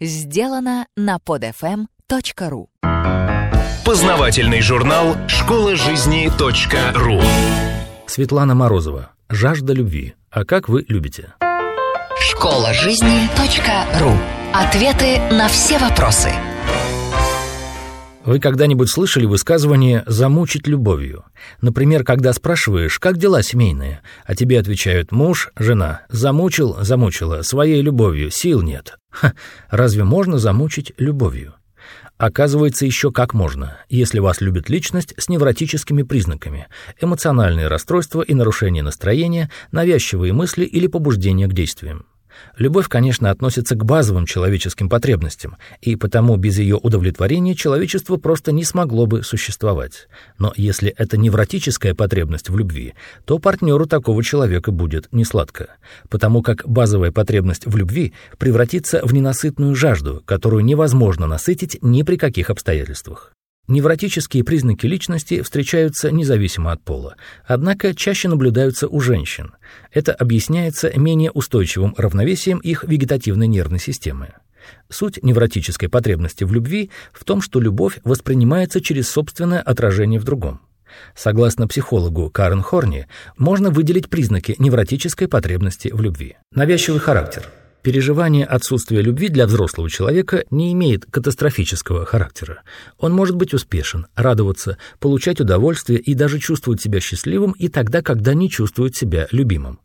сделано на podfm.ru Познавательный журнал «Школа жизни .ру» Светлана Морозова. Жажда любви. А как вы любите? Школа жизни .ру Ответы на все вопросы. Вы когда-нибудь слышали высказывание «замучить любовью»? Например, когда спрашиваешь, как дела семейные, а тебе отвечают «муж, жена, замучил, замучила, своей любовью, сил нет». Ха, разве можно замучить любовью? Оказывается, еще как можно, если вас любит личность с невротическими признаками, эмоциональные расстройства и нарушение настроения, навязчивые мысли или побуждение к действиям. Любовь, конечно, относится к базовым человеческим потребностям, и потому без ее удовлетворения человечество просто не смогло бы существовать. Но если это невротическая потребность в любви, то партнеру такого человека будет несладко, потому как базовая потребность в любви превратится в ненасытную жажду, которую невозможно насытить ни при каких обстоятельствах. Невротические признаки личности встречаются независимо от пола, однако чаще наблюдаются у женщин. Это объясняется менее устойчивым равновесием их вегетативной нервной системы. Суть невротической потребности в любви в том, что любовь воспринимается через собственное отражение в другом. Согласно психологу Карен Хорни, можно выделить признаки невротической потребности в любви. Навязчивый характер – Переживание отсутствия любви для взрослого человека не имеет катастрофического характера. Он может быть успешен, радоваться, получать удовольствие и даже чувствовать себя счастливым и тогда, когда не чувствует себя любимым.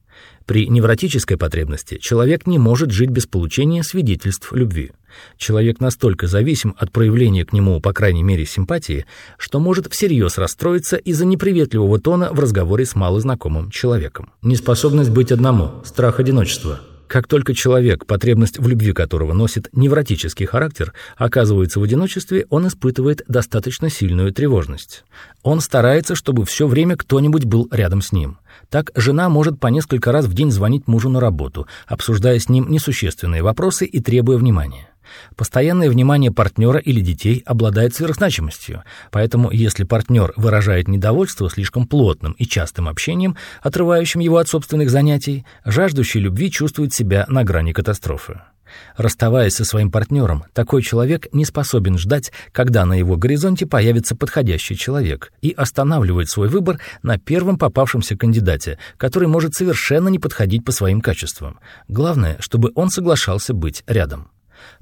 При невротической потребности человек не может жить без получения свидетельств любви. Человек настолько зависим от проявления к нему, по крайней мере, симпатии, что может всерьез расстроиться из-за неприветливого тона в разговоре с малознакомым человеком. Неспособность быть одному, страх одиночества – как только человек, потребность в любви которого носит невротический характер, оказывается в одиночестве, он испытывает достаточно сильную тревожность. Он старается, чтобы все время кто-нибудь был рядом с ним. Так жена может по несколько раз в день звонить мужу на работу, обсуждая с ним несущественные вопросы и требуя внимания. Постоянное внимание партнера или детей обладает сверхзначимостью, поэтому если партнер выражает недовольство слишком плотным и частым общением, отрывающим его от собственных занятий, жаждущий любви чувствует себя на грани катастрофы. Расставаясь со своим партнером, такой человек не способен ждать, когда на его горизонте появится подходящий человек, и останавливает свой выбор на первом попавшемся кандидате, который может совершенно не подходить по своим качествам. Главное, чтобы он соглашался быть рядом.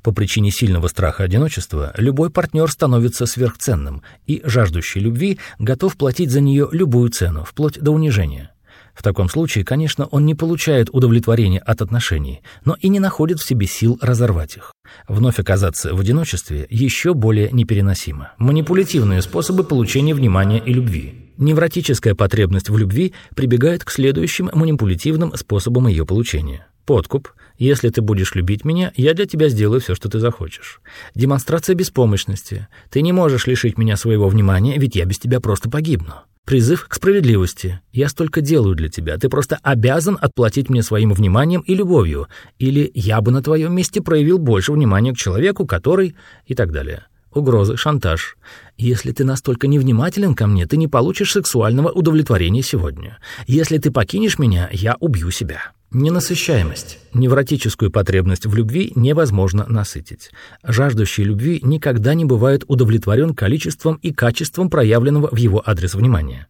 По причине сильного страха одиночества любой партнер становится сверхценным, и жаждущий любви готов платить за нее любую цену, вплоть до унижения. В таком случае, конечно, он не получает удовлетворения от отношений, но и не находит в себе сил разорвать их. Вновь оказаться в одиночестве еще более непереносимо. Манипулятивные способы получения внимания и любви. Невротическая потребность в любви прибегает к следующим манипулятивным способам ее получения. Подкуп. Если ты будешь любить меня, я для тебя сделаю все, что ты захочешь. Демонстрация беспомощности. Ты не можешь лишить меня своего внимания, ведь я без тебя просто погибну. Призыв к справедливости. Я столько делаю для тебя, ты просто обязан отплатить мне своим вниманием и любовью. Или я бы на твоем месте проявил больше внимания к человеку, который... и так далее. Угрозы, шантаж. Если ты настолько невнимателен ко мне, ты не получишь сексуального удовлетворения сегодня. Если ты покинешь меня, я убью себя. Ненасыщаемость. Невротическую потребность в любви невозможно насытить. Жаждущий любви никогда не бывает удовлетворен количеством и качеством проявленного в его адрес внимания.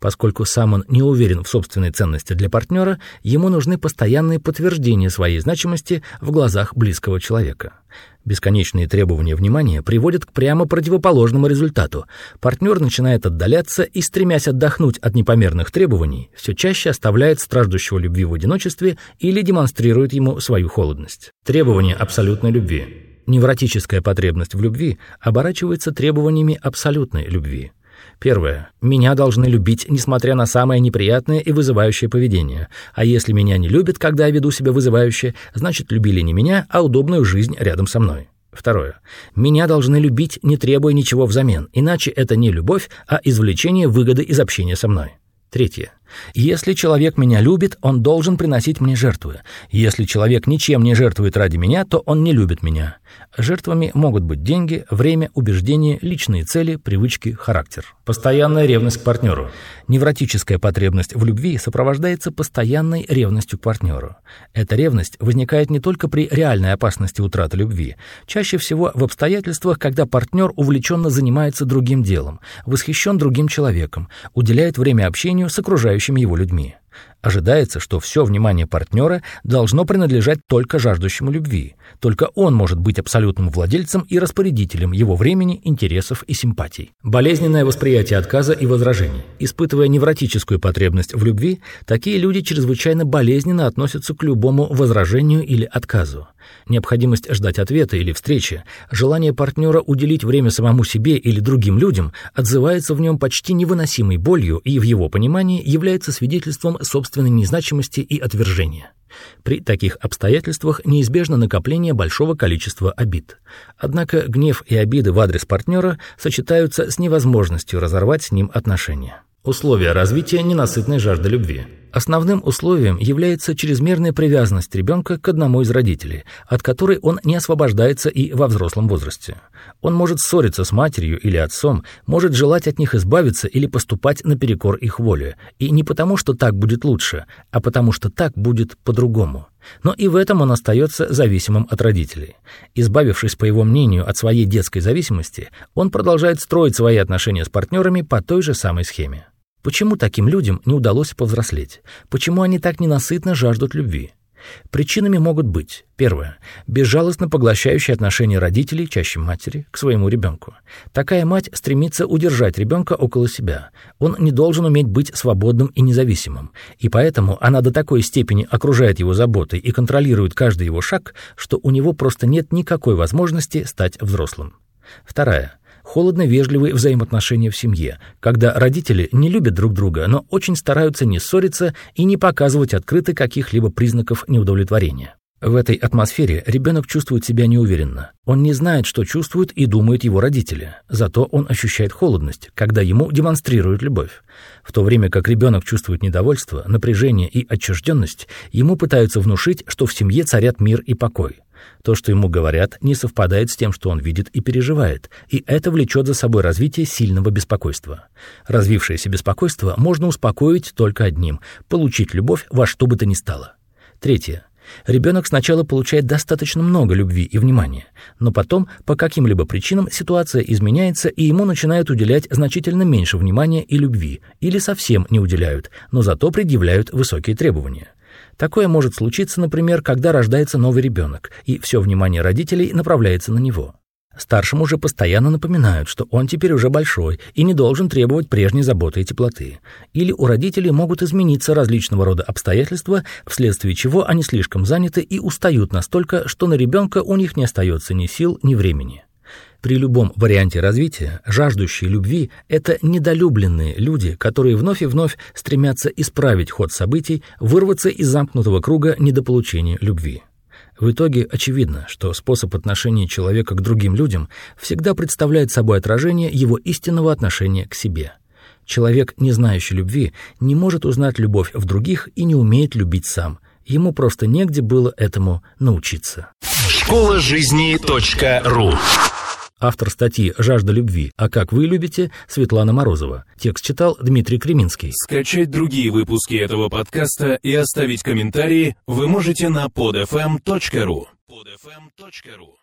Поскольку сам он не уверен в собственной ценности для партнера, ему нужны постоянные подтверждения своей значимости в глазах близкого человека. Бесконечные требования внимания приводят к прямо противоположному результату. Партнер начинает отдаляться и, стремясь отдохнуть от непомерных требований, все чаще оставляет страждущего любви в одиночестве или демонстрирует ему свою холодность. Требования абсолютной любви. Невротическая потребность в любви оборачивается требованиями абсолютной любви. Первое. Меня должны любить, несмотря на самое неприятное и вызывающее поведение. А если меня не любят, когда я веду себя вызывающе, значит, любили не меня, а удобную жизнь рядом со мной. Второе. Меня должны любить, не требуя ничего взамен, иначе это не любовь, а извлечение выгоды из общения со мной. Третье. Если человек меня любит, он должен приносить мне жертвы. Если человек ничем не жертвует ради меня, то он не любит меня. Жертвами могут быть деньги, время, убеждения, личные цели, привычки, характер. Постоянная ревность к партнеру. Невротическая потребность в любви сопровождается постоянной ревностью к партнеру. Эта ревность возникает не только при реальной опасности утраты любви, чаще всего в обстоятельствах, когда партнер увлеченно занимается другим делом, восхищен другим человеком, уделяет время общению с окружающими его людьми. Ожидается, что все внимание партнера должно принадлежать только жаждущему любви. Только он может быть абсолютным владельцем и распорядителем его времени, интересов и симпатий. Болезненное восприятие отказа и возражений. Испытывая невротическую потребность в любви, такие люди чрезвычайно болезненно относятся к любому возражению или отказу. Необходимость ждать ответа или встречи, желание партнера уделить время самому себе или другим людям отзывается в нем почти невыносимой болью и в его понимании является свидетельством собственной незначимости и отвержения. При таких обстоятельствах неизбежно накопление большого количества обид. Однако гнев и обиды в адрес партнера сочетаются с невозможностью разорвать с ним отношения. Условия развития ненасытной жажды любви. Основным условием является чрезмерная привязанность ребенка к одному из родителей, от которой он не освобождается и во взрослом возрасте. Он может ссориться с матерью или отцом, может желать от них избавиться или поступать наперекор их воле, и не потому, что так будет лучше, а потому, что так будет по-другому. Но и в этом он остается зависимым от родителей. Избавившись, по его мнению, от своей детской зависимости, он продолжает строить свои отношения с партнерами по той же самой схеме. Почему таким людям не удалось повзрослеть? Почему они так ненасытно жаждут любви? Причинами могут быть первое безжалостно поглощающее отношение родителей, чаще матери, к своему ребенку. Такая мать стремится удержать ребенка около себя. Он не должен уметь быть свободным и независимым, и поэтому она до такой степени окружает его заботой и контролирует каждый его шаг, что у него просто нет никакой возможности стать взрослым. Вторая холодно-вежливые взаимоотношения в семье, когда родители не любят друг друга, но очень стараются не ссориться и не показывать открыто каких-либо признаков неудовлетворения. В этой атмосфере ребенок чувствует себя неуверенно. Он не знает, что чувствуют и думают его родители. Зато он ощущает холодность, когда ему демонстрируют любовь. В то время как ребенок чувствует недовольство, напряжение и отчужденность, ему пытаются внушить, что в семье царят мир и покой. То, что ему говорят, не совпадает с тем, что он видит и переживает, и это влечет за собой развитие сильного беспокойства. Развившееся беспокойство можно успокоить только одним – получить любовь во что бы то ни стало. Третье. Ребенок сначала получает достаточно много любви и внимания, но потом по каким-либо причинам ситуация изменяется, и ему начинают уделять значительно меньше внимания и любви, или совсем не уделяют, но зато предъявляют высокие требования. Такое может случиться, например, когда рождается новый ребенок, и все внимание родителей направляется на него. Старшему же постоянно напоминают, что он теперь уже большой и не должен требовать прежней заботы и теплоты. Или у родителей могут измениться различного рода обстоятельства, вследствие чего они слишком заняты и устают настолько, что на ребенка у них не остается ни сил, ни времени. При любом варианте развития жаждущие любви – это недолюбленные люди, которые вновь и вновь стремятся исправить ход событий, вырваться из замкнутого круга недополучения любви. В итоге очевидно, что способ отношения человека к другим людям всегда представляет собой отражение его истинного отношения к себе. Человек, не знающий любви, не может узнать любовь в других и не умеет любить сам. Ему просто негде было этому научиться. Школа жизни .ру Автор статьи «Жажда любви. А как вы любите» Светлана Морозова. Текст читал Дмитрий Креминский. Скачать другие выпуски этого подкаста и оставить комментарии вы можете на podfm.ru. podfm.ru